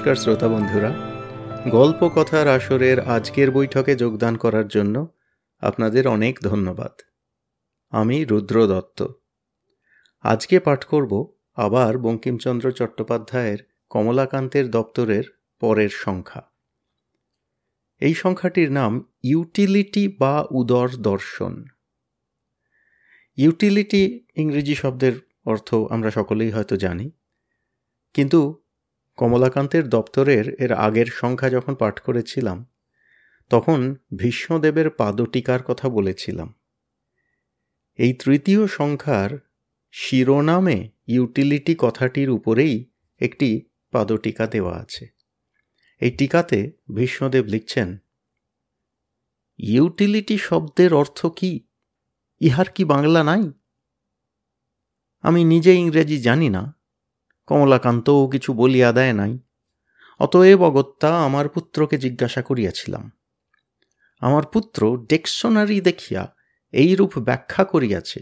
নমস্কার শ্রোতা বন্ধুরা। গল্প কথার আসরের আজকের বৈঠকে যোগদান করার জন্য আপনাদের অনেক ধন্যবাদ। আমি রুদ্র দত্ত। আজকে পাঠ করব আবার বঙ্কিমচন্দ্র চট্টোপাধ্যায়ের কমলাকান্তের দপ্তরের পরের সংখ্যা। এই সংখ্যাটির নাম ইউটিলিটি বা উদর দর্শন। ইউটিলিটি ইংরেজি শব্দের অর্থ আমরা সকলেই হয়তো জানি। কিন্তু কমলাকান্তের দপ্তরের এর আগের সংখ্যা যখন পাঠ করেছিলাম, তখন ভীষ্মদেবের পাদটিকার কথা বলেছিলাম। এই তৃতীয় সংখ্যার শিরোনামে ইউটিলিটি কথাটির উপরেই একটি পাদটিকা দেওয়া আছে। এই টিকাতে ভীষ্মদেব লিখছেন ইউটিলিটি শব্দের অর্থ কি? ইহার কি বাংলা নাই? আমি নিজে ইংরেজি জানি না। কমলাকান্তও কিছু বলিয়া দেয় নাই। অতএব অগত্যা আমার পুত্রকে জিজ্ঞাসা করিয়াছিলাম। আমার পুত্র ডেকশনারি দেখিয়া এইরূপ ব্যাখ্যা করিয়াছে,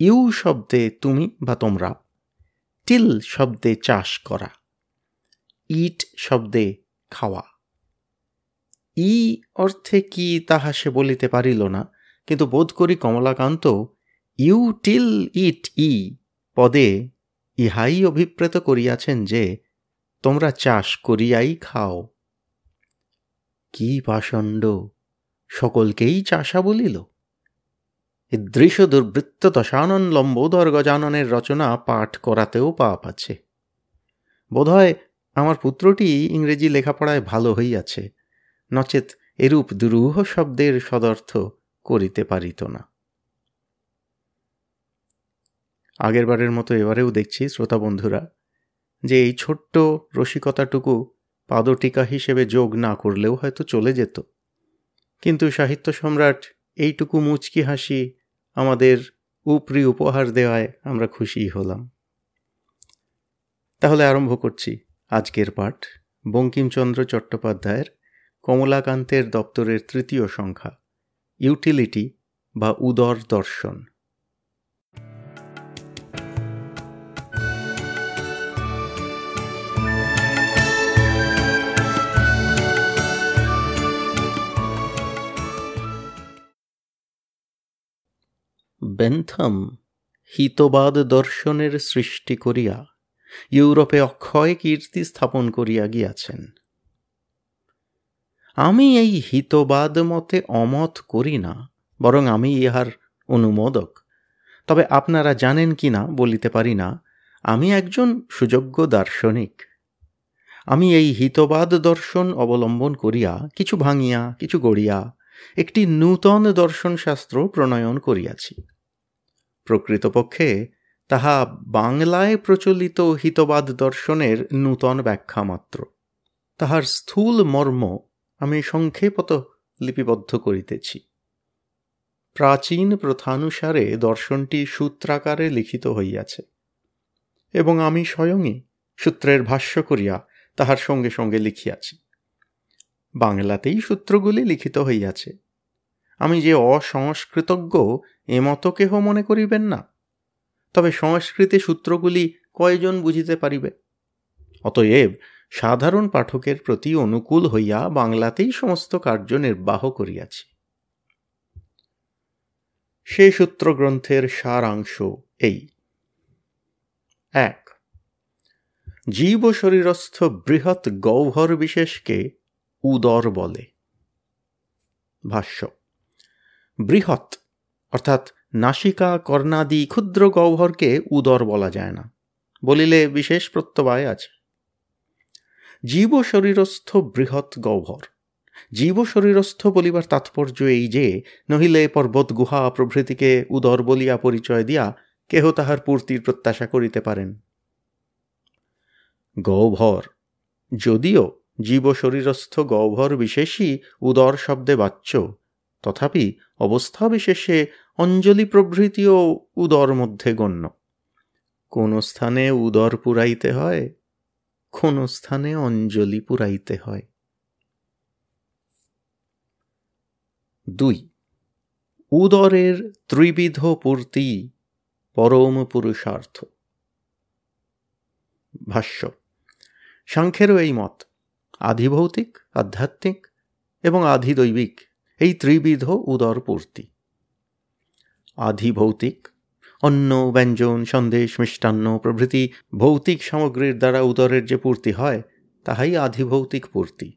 ইউ শব্দে তুমি বা তোমরা, টিল শব্দে চাষ করা, ইট শব্দে খাওয়া। ই অর্থে কি তাহা সে বলিতে পারিল না, কিন্তু বোধ করি কমলাকান্ত, ইউ টিল ইট ই, পদে ইহাই অভিপ্রেত করিয়াছেন যে, তোমরা চাষ করিয়াই খাও। কি পাষণ্ড, সকলকেই চাষা বলিল। দৃশ্য দুর্বৃত্ত দশানন লম্বোদর গজাননের রচনা পাঠ করাতেও পাপ আছে। বোধহয় আমার পুত্রটি ইংরেজি লেখাপড়ায় ভালো হইয়াছে, নচেত এরূপ দুরূহ শব্দের সদর্থ করিতে পারিত না। আগেরবারের মতো এবারেও দেখছি শ্রোতা বন্ধুরা, যে এই ছোট্ট রসিকতাটুকু পাদটিকা হিসেবে যোগ না করলেও হয়তো চলে যেত। কিন্তু সাহিত্য সম্রাট এইটুকু মুচকি হাসি আমাদের উপরি উপহার দেওয়ায় আমরা খুশি হলাম। তাহলে আরম্ভ করছি আজকের পাঠ। বঙ্কিমচন্দ্র চট্টোপাধ্যায়ের কমলাকান্তের দপ্তরের তৃতীয় সংখ্যা, ইউটিলিটি বা উদর দর্শন। বেন্থম, হিতবাদ দর্শনের সৃষ্টি করিয়া, ইউরোপে অক্ষয় কীর্তি স্থাপন করিয়া গিয়াছেন। আমি এই হিতবাদ মতে অমত করি না, বরং আমি ইহার অনুমোদক। তবে আপনারা জানেন কি না বলিতে পারি না, আমি একজন সুযোগ্য দার্শনিক। আমি এই হিতবাদ দর্শন অবলম্বন করিয়া, কিছু ভাঙিয়া, কিছু গড়িয়া, একটি নূতন দর্শনশাস্ত্র প্রণয়ন করিয়াছি। প্রকৃতপক্ষে, তাহা বাংলায় প্রচলিত হিতবাদ দর্শনের নূতন ব্যাখ্যা মাত্র। তাহার স্থূল মর্ম আমি সংক্ষেপত লিপিবদ্ধ করিতেছি। প্রাচীন প্রথানুসারে দর্শনটি সূত্রাকারে লিখিত হইয়াছে এবং আমি স্বয়ংই সূত্রের ভাষ্য করিয়া তাহার সঙ্গে সঙ্গে লিখিয়াছি। বাংলাতেই সূত্রগুলি লিখিত হইয়াছে। আমি যে অসংস্কৃতজ্ঞ এমত কেহ মনে করিবেন না। তবে সংস্কৃতি সূত্রগুলি কয়জন বুঝিতে পারিবে? অতএব সাধারণ পাঠকের প্রতি অনুকূল হইয়া বাংলাতেই সমস্ত কার্য নির্বাহ করিয়াছি। সে সূত্রগ্রন্থের সারাংশ এই। এক। জীব শরীরস্থ বৃহৎ গৌভর বিশেষকে উদর বলে। ভাষ্য। বৃহৎ অর্থাৎ নাসিকা, কর্ণাদি, ক্ষুদ্র গহ্বরকে উদর বলা যায় না। বলিলে বিশেষ প্রত্যবায় আছে। জীব শরীরস্থ বৃহৎ গহ্বর। জীব শরীরস্থ বলিবার তাৎপর্য এই যে, নহিলে পর্বত গুহা প্রভৃতিকে উদর বলিয়া পরিচয় দিয়া কেহ তাহার পূর্তির প্রত্যাশা করিতে পারেন। গহ্বর। যদিও জীব শরীরস্থ গহ্বর বিশেষই উদর শব্দে বাচ্য তথাপি অবস্থা বিশেষে অঞ্জলি প্রভৃতিও উদর মধ্যে গণ্য। কোন স্থানে উদর পুরাইতে হয়, কোন স্থানে অঞ্জলি পুরাইতে হয়। দুই, উদরের ত্রিবিধ পূর্তি পরম পুরুষার্থ। ভাষ্য, সাংখ্যেরও এই মত, আধিভৌতিক, আধ্যাত্মিক এবং আধিদৈবিক এই ত্রিবিধ উদর পূর্তি। আধিভৌতিক অন্ন, ব্যঞ্জন, সন্দেশ, মিষ্টান্ন প্রভৃতি ভৌতিক সামগ্রীর দ্বারা উদরের যে পূর্তি হয়, তাহাই আধিভৌতিক পূর্তি।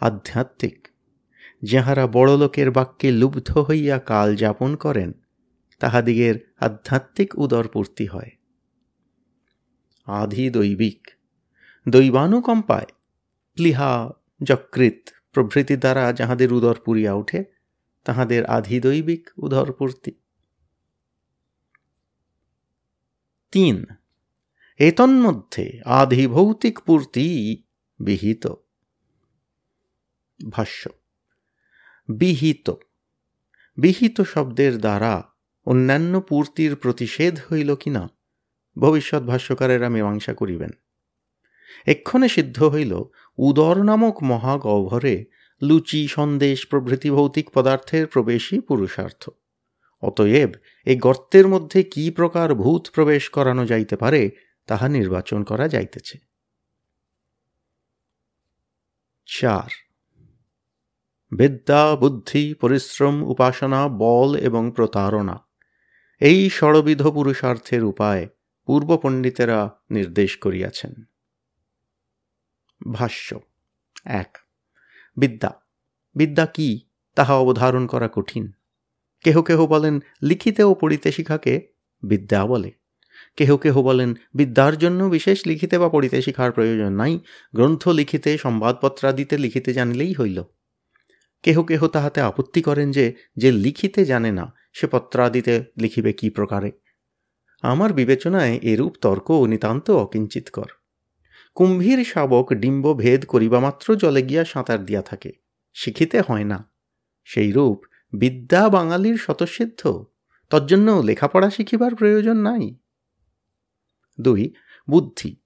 আধ্যাত্মিক, যাহারা বড়লোকের বাক্যে লুব্ধ হইয়া কাল যাপন করেন, তাহাদিগের আধ্যাত্মিক উদরপূর্তি হয়। আধি দৈবিক, দৈবানুকম্পায় প্লিহা যকৃত প্রভৃতি দ্বারা যাহাদের উদর পুরিয়া ওঠে তাহাদের আধিদৈবিক উদরপূর্তি তিন, এতন্মধ্যে আধিভৌতিক পূর্তি বিহিত। ভাষ্য, বিহিত। বিহিত শব্দের দ্বারা অন্যান্য পূর্তির প্রতিষেধ হইল কিনা ভবিষ্যৎ ভাষ্যকারেরা মীমাংসা করিবেন। এক্ষণে সিদ্ধ হইল উদর নামক মহাগহ্বরে লুচি, সন্দেশ প্রভৃতি ভৌতিক পদার্থের প্রবেশই পুরুষার্থ। অতএব এই গর্তের মধ্যে কি প্রকার ভূত প্রবেশ করানো যাইতে পারে, তাহা নির্বাচন করা যাইতেছে। চার। বিদ্যা, বুদ্ধি, পরিশ্রম, উপাসনা, বল এবং প্রতারণা এই ষড়বিধ পুরুষার্থের উপায় পূর্ব পণ্ডিতেরা নির্দেশ করিয়াছেন। ভাষ্য। এক, বিদ্যা। বিদ্যা কি, তাহা অবধারণ করা কঠিন। কেহ কেহ বলেন, লিখিতে ও পড়িতে শিখাকে বিদ্যা বলে। কেহ কেহ বলেন, বিদ্যার জন্য বিশেষ লিখিতে বা পড়িতে শিখার প্রয়োজন নাই, গ্রন্থ লিখিতে, সংবাদপত্রাদিতে লিখিতে জানিলেই হইল। কেহ কেহ তাহাতে আপত্তি করেন যে যে লিখিতে জানে না, সে পত্রাদিতে লিখিবে কি প্রকারে? আমার বিবেচনায় এরূপ তর্ক নিতান্ত অকিঞ্চিতকর। কুম্ভীর শাবক ডিম্ব ভেদ করিবা মাত্র জলে গিয়া সাঁতার দিয়া থাকে, শিখিতে হয় না। সেই রূপ বিদ্যা বাঙালির স্বতঃসিদ্ধ, তজ্জন্য লেখাপড়া শিখিবার প্রয়োজন নাই। দুই, বুদ্ধি।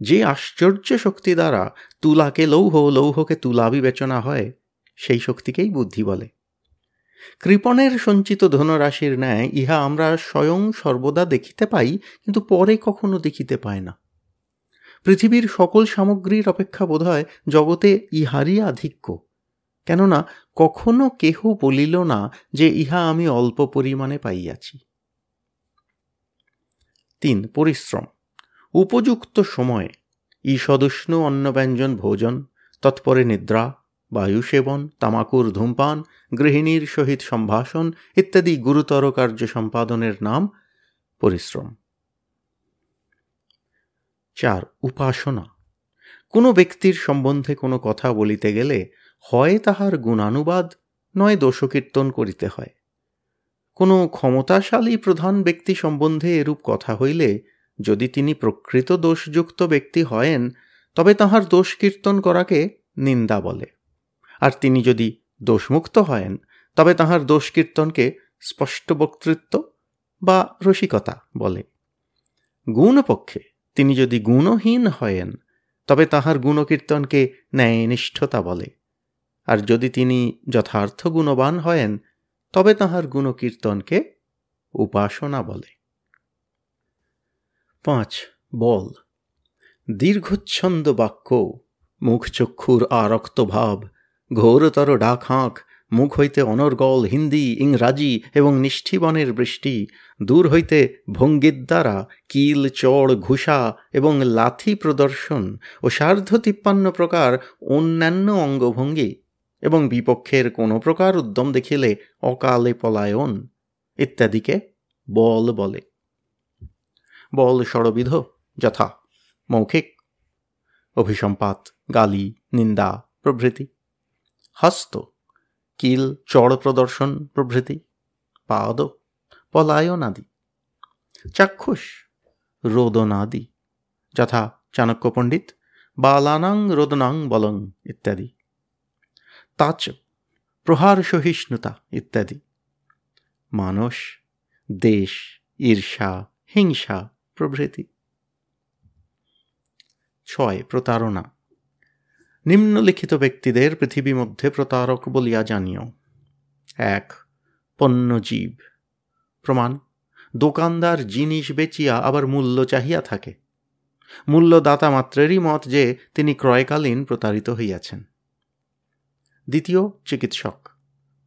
যে আশ্চর্য শক্তি দ্বারা তুলাকে লৌহ, লৌহকে তুলা বিবেচনা হয়, সেই শক্তিকেই বুদ্ধি বলে। কৃপণের সঞ্চিত ধনরাশির ন্যায় ইহা আমরা স্বয়ং সর্বদা দেখিতে পাই, কিন্তু পরে কখনো দেখিতে পায় না। পৃথিবীর সকল সামগ্রীর অপেক্ষা বোধ হয় জগতে ইহারই আধিক্য। কেননা, কখনো কেহ বলিল না যে ইহা আমি অল্প পরিমাণে পাইয়াছি। তিন, পরিশ্রম। উপযুক্ত সময়ে ঈষদুষ্ণ অন্নব্যঞ্জন ভোজন, তৎপরে নিদ্রা, বায়ু সেবন, তামাকুর ধূমপান, গৃহিণীর সহিত সম্ভাষণ ইত্যাদি গুরুতর কার্য সম্পাদনের নাম পরিশ্রম। চার উপাসনা। কোনো ব্যক্তির সম্বন্ধে কোনো কথা বলিতে গেলে হয় তাহার গুণানুবাদ, নয় দোষকীর্তন করিতে হয়। কোনো ক্ষমতাশালী প্রধান ব্যক্তি সম্বন্ধে এরূপ কথা হইলে যদি তিনি প্রকৃত দোষযুক্ত ব্যক্তি হয়েন, তবে তাহার দোষ কীর্তন করাকে নিন্দা বলে। আর তিনি যদি দোষমুক্ত হয়েন, তবে তাহার দোষ কীর্তনকে স্পষ্ট বক্তৃত্ব বা রসিকতা বলে। গুণপক্ষে তিনি যদি গুণহীন হয়েন, তবে তাহার গুণকীর্তনকে ন্যায়নিষ্ঠতা বলে। আর যদি তিনি যথার্থ গুণবান হয়েন, তবে তাহার গুণকীর্তনকে উপাসনা বলে। পাঁচ, বল। দীর্ঘচ্ছন্দ বাক্য, মুখচক্ষুর আরক্ত ভাব ঘোরতর ডাক হাঁক মুখ হইতে অনর্গল হিন্দি, ইংরাজি এবং নিষ্ঠিবনের বৃষ্টি, দূর হইতে ভঙ্গির দ্বারা কিল, চড়, ঘুষা এবং লাথি প্রদর্শন ও সার্ধ তিপ্পান্ন প্রকার অন্যান্য অঙ্গভঙ্গি এবং বিপক্ষের কোনো প্রকার উদ্যম দেখিলে অকালে পলায়ন ইত্যাদিকে বল বলে। বল ষড়বিধ যথা মৌখিক, অভিসম্পাত, গালি, নিন্দা, প্রভৃতি। হস্ত কিল, চড় প্রদর্শন প্রভৃতি, পাদ, পলায়নাদি, চাক্ষুষ, রোদনাদি, যথা চাণক্য পণ্ডিত, বালানাং রোদনাং বলং ইত্যাদি, তাচ, প্রহার সহিষ্ণুতা ইত্যাদি, মানস, দেশ, ঈর্ষা, হিংসা প্রভৃতি। ছয়, প্রতারণা। নিম্নলিখিত ব্যক্তিদের পৃথিবী মধ্যে প্রতারক বলিয়া জানিও। এক, পণ্যজীব। প্রমাণ, দোকানদার জিনিস বেচিয়া আবার মূল্য চাহিয়া থাকে। মূল্যদাতা মাত্রেরই মত যে তিনি ক্রয়কালীন প্রতারিত হইয়াছেন। দ্বিতীয়, চিকিৎসক।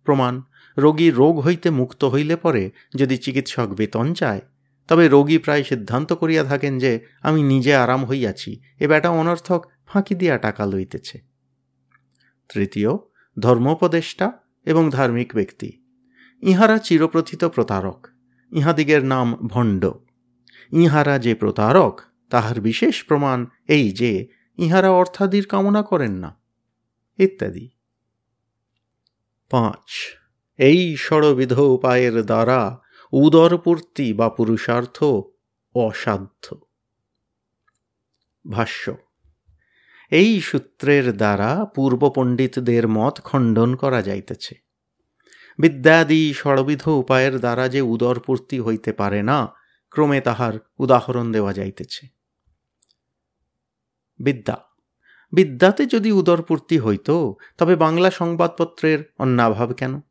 প্রমাণ, রোগী রোগ হইতে মুক্ত হইলে পরে যদি চিকিৎসক বেতন চায়, তবে রোগী প্রায় সিদ্ধান্ত করিয়া থাকেন যে আমি নিজে আরাম হইয়াছি। এ বেটা অনর্থক ফাঁকি দিয়া টাকা লইতেছে। তৃতীয়, ধর্মোপদেষ্টা এবং ধার্মিক ব্যক্তি। ইহারা চিরপ্রথিত প্রতারক, ইহাদিগের নাম ভণ্ড। ইহারা যে প্রতারক, তাহার বিশেষ প্রমাণ এই যে ইহারা অর্থাদির কামনা করেন না, ইত্যাদি। পাঁচ, এই ষড়বিধ উপায়ের দ্বারা উদরপূর্তি বা পুরুষার্থ অসাধ্য। ভাষ্য এই সূত্রের দ্বারা পূর্ব পণ্ডিতদের মত খণ্ডন করা যাইতেছে। বিদ্যাদি ষড়বিধ উপায়ের দ্বারা যে উদরপূর্তি হইতে পারে না, ক্রমে তাহার উদাহরণ দেওয়া যাইতেছে। বিদ্যা। বিদ্যাতে যদি উদরপূর্তি হইত, তবে বাংলা সংবাদপত্রের অন্যাভাব কেন?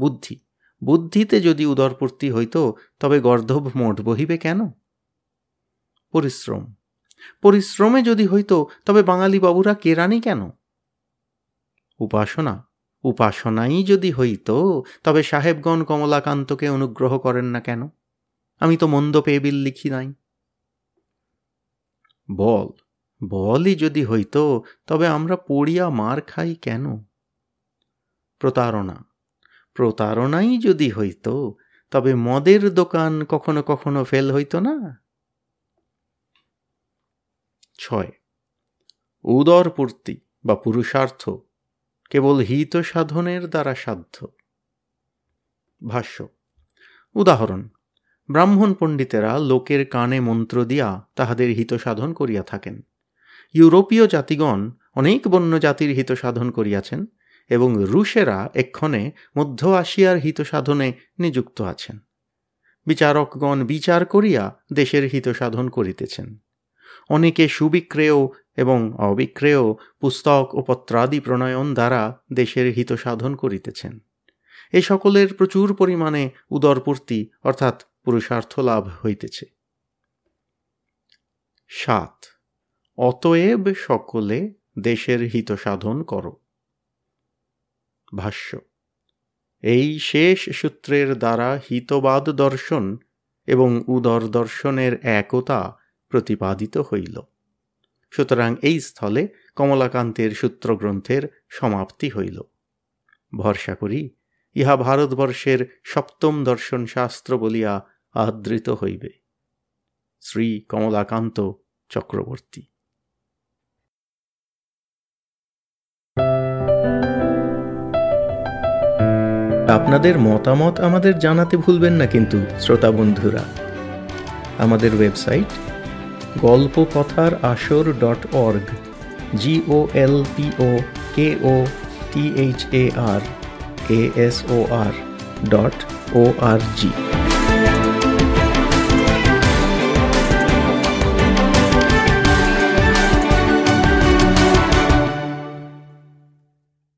বুদ্ধি। বুদ্ধিতে যদি উদরপূর্তি হইত, তবে গর্ধব মোট বহিবে কেন? পরিশ্রম। পরিশ্রমে যদি হইত, তবে বাঙালি বাবুরা কেরানি কেন? উপাসনা। উপাসনাই যদি হইত, তবে সাহেবগণ কমলাকান্তকে অনুগ্রহ করেন না কেন? আমি তো মন্দ পেয়ে বিল লিখি নাই। বল, বলই যদি হইত, তবে আমরা পড়িয়া মার খাই কেন? প্রতারণা। প্রতারণাই যদি হইত, তবে মদের দোকান কখনো কখনো ফেল হইত না? ছয়। উদরপূর্তি বা পুরুষার্থ কেবল হিত সাধনের দ্বারা সাধ্য। ভাষ্য, উদাহরণ, ব্রাহ্মণ পণ্ডিতেরা লোকের কানে মন্ত্র দিয়া তাহাদের হিত সাধন করিয়া থাকেন। ইউরোপীয় জাতিগণ অনেক বন্য জাতির হিত সাধন করিয়াছেন এবং রুশেরা এক্ষণে মধ্য আসিয়ার হিত সাধনে নিযুক্ত আছেন। বিচারকগণ বিচার করিয়া দেশের হিত সাধন করিতেছেন। অনেকে সুবিক্রেয় এবং অবিক্রেয় পুস্তক ও পত্রাদি প্রণয়ন দ্বারা দেশের হিত সাধন করিতেছেন। এ সকলের প্রচুর পরিমাণে উদরপূর্তি, অর্থাৎ পুরুষার্থ লাভ হইতেছে। সাত, অতএব সকলে দেশের হিত সাধন করো। ভাষ্য, এই শেষ সূত্রের দ্বারা হিতবাদ দর্শন এবং উদর দর্শনের একতা প্রতিপাদিত হইল। সুতরাং এই স্থলে কমলাকান্তের সূত্রগ্রন্থের সমাপ্তি হইল। ভরসা করি, ইহা ভারতবর্ষের সপ্তম দর্শন শাস্ত্র বলিয়া আদৃত হইবে। শ্রী কমলাকান্ত চক্রবর্তী। আপনাদের মতামত আমাদের জানাতে ভুলবেন না কিন্তু, শ্রোতা বন্ধুরা। আমাদের ওয়েবসাইট গল্প কথার আসর dot org G O L P O K O T H A R K S O R dot O R G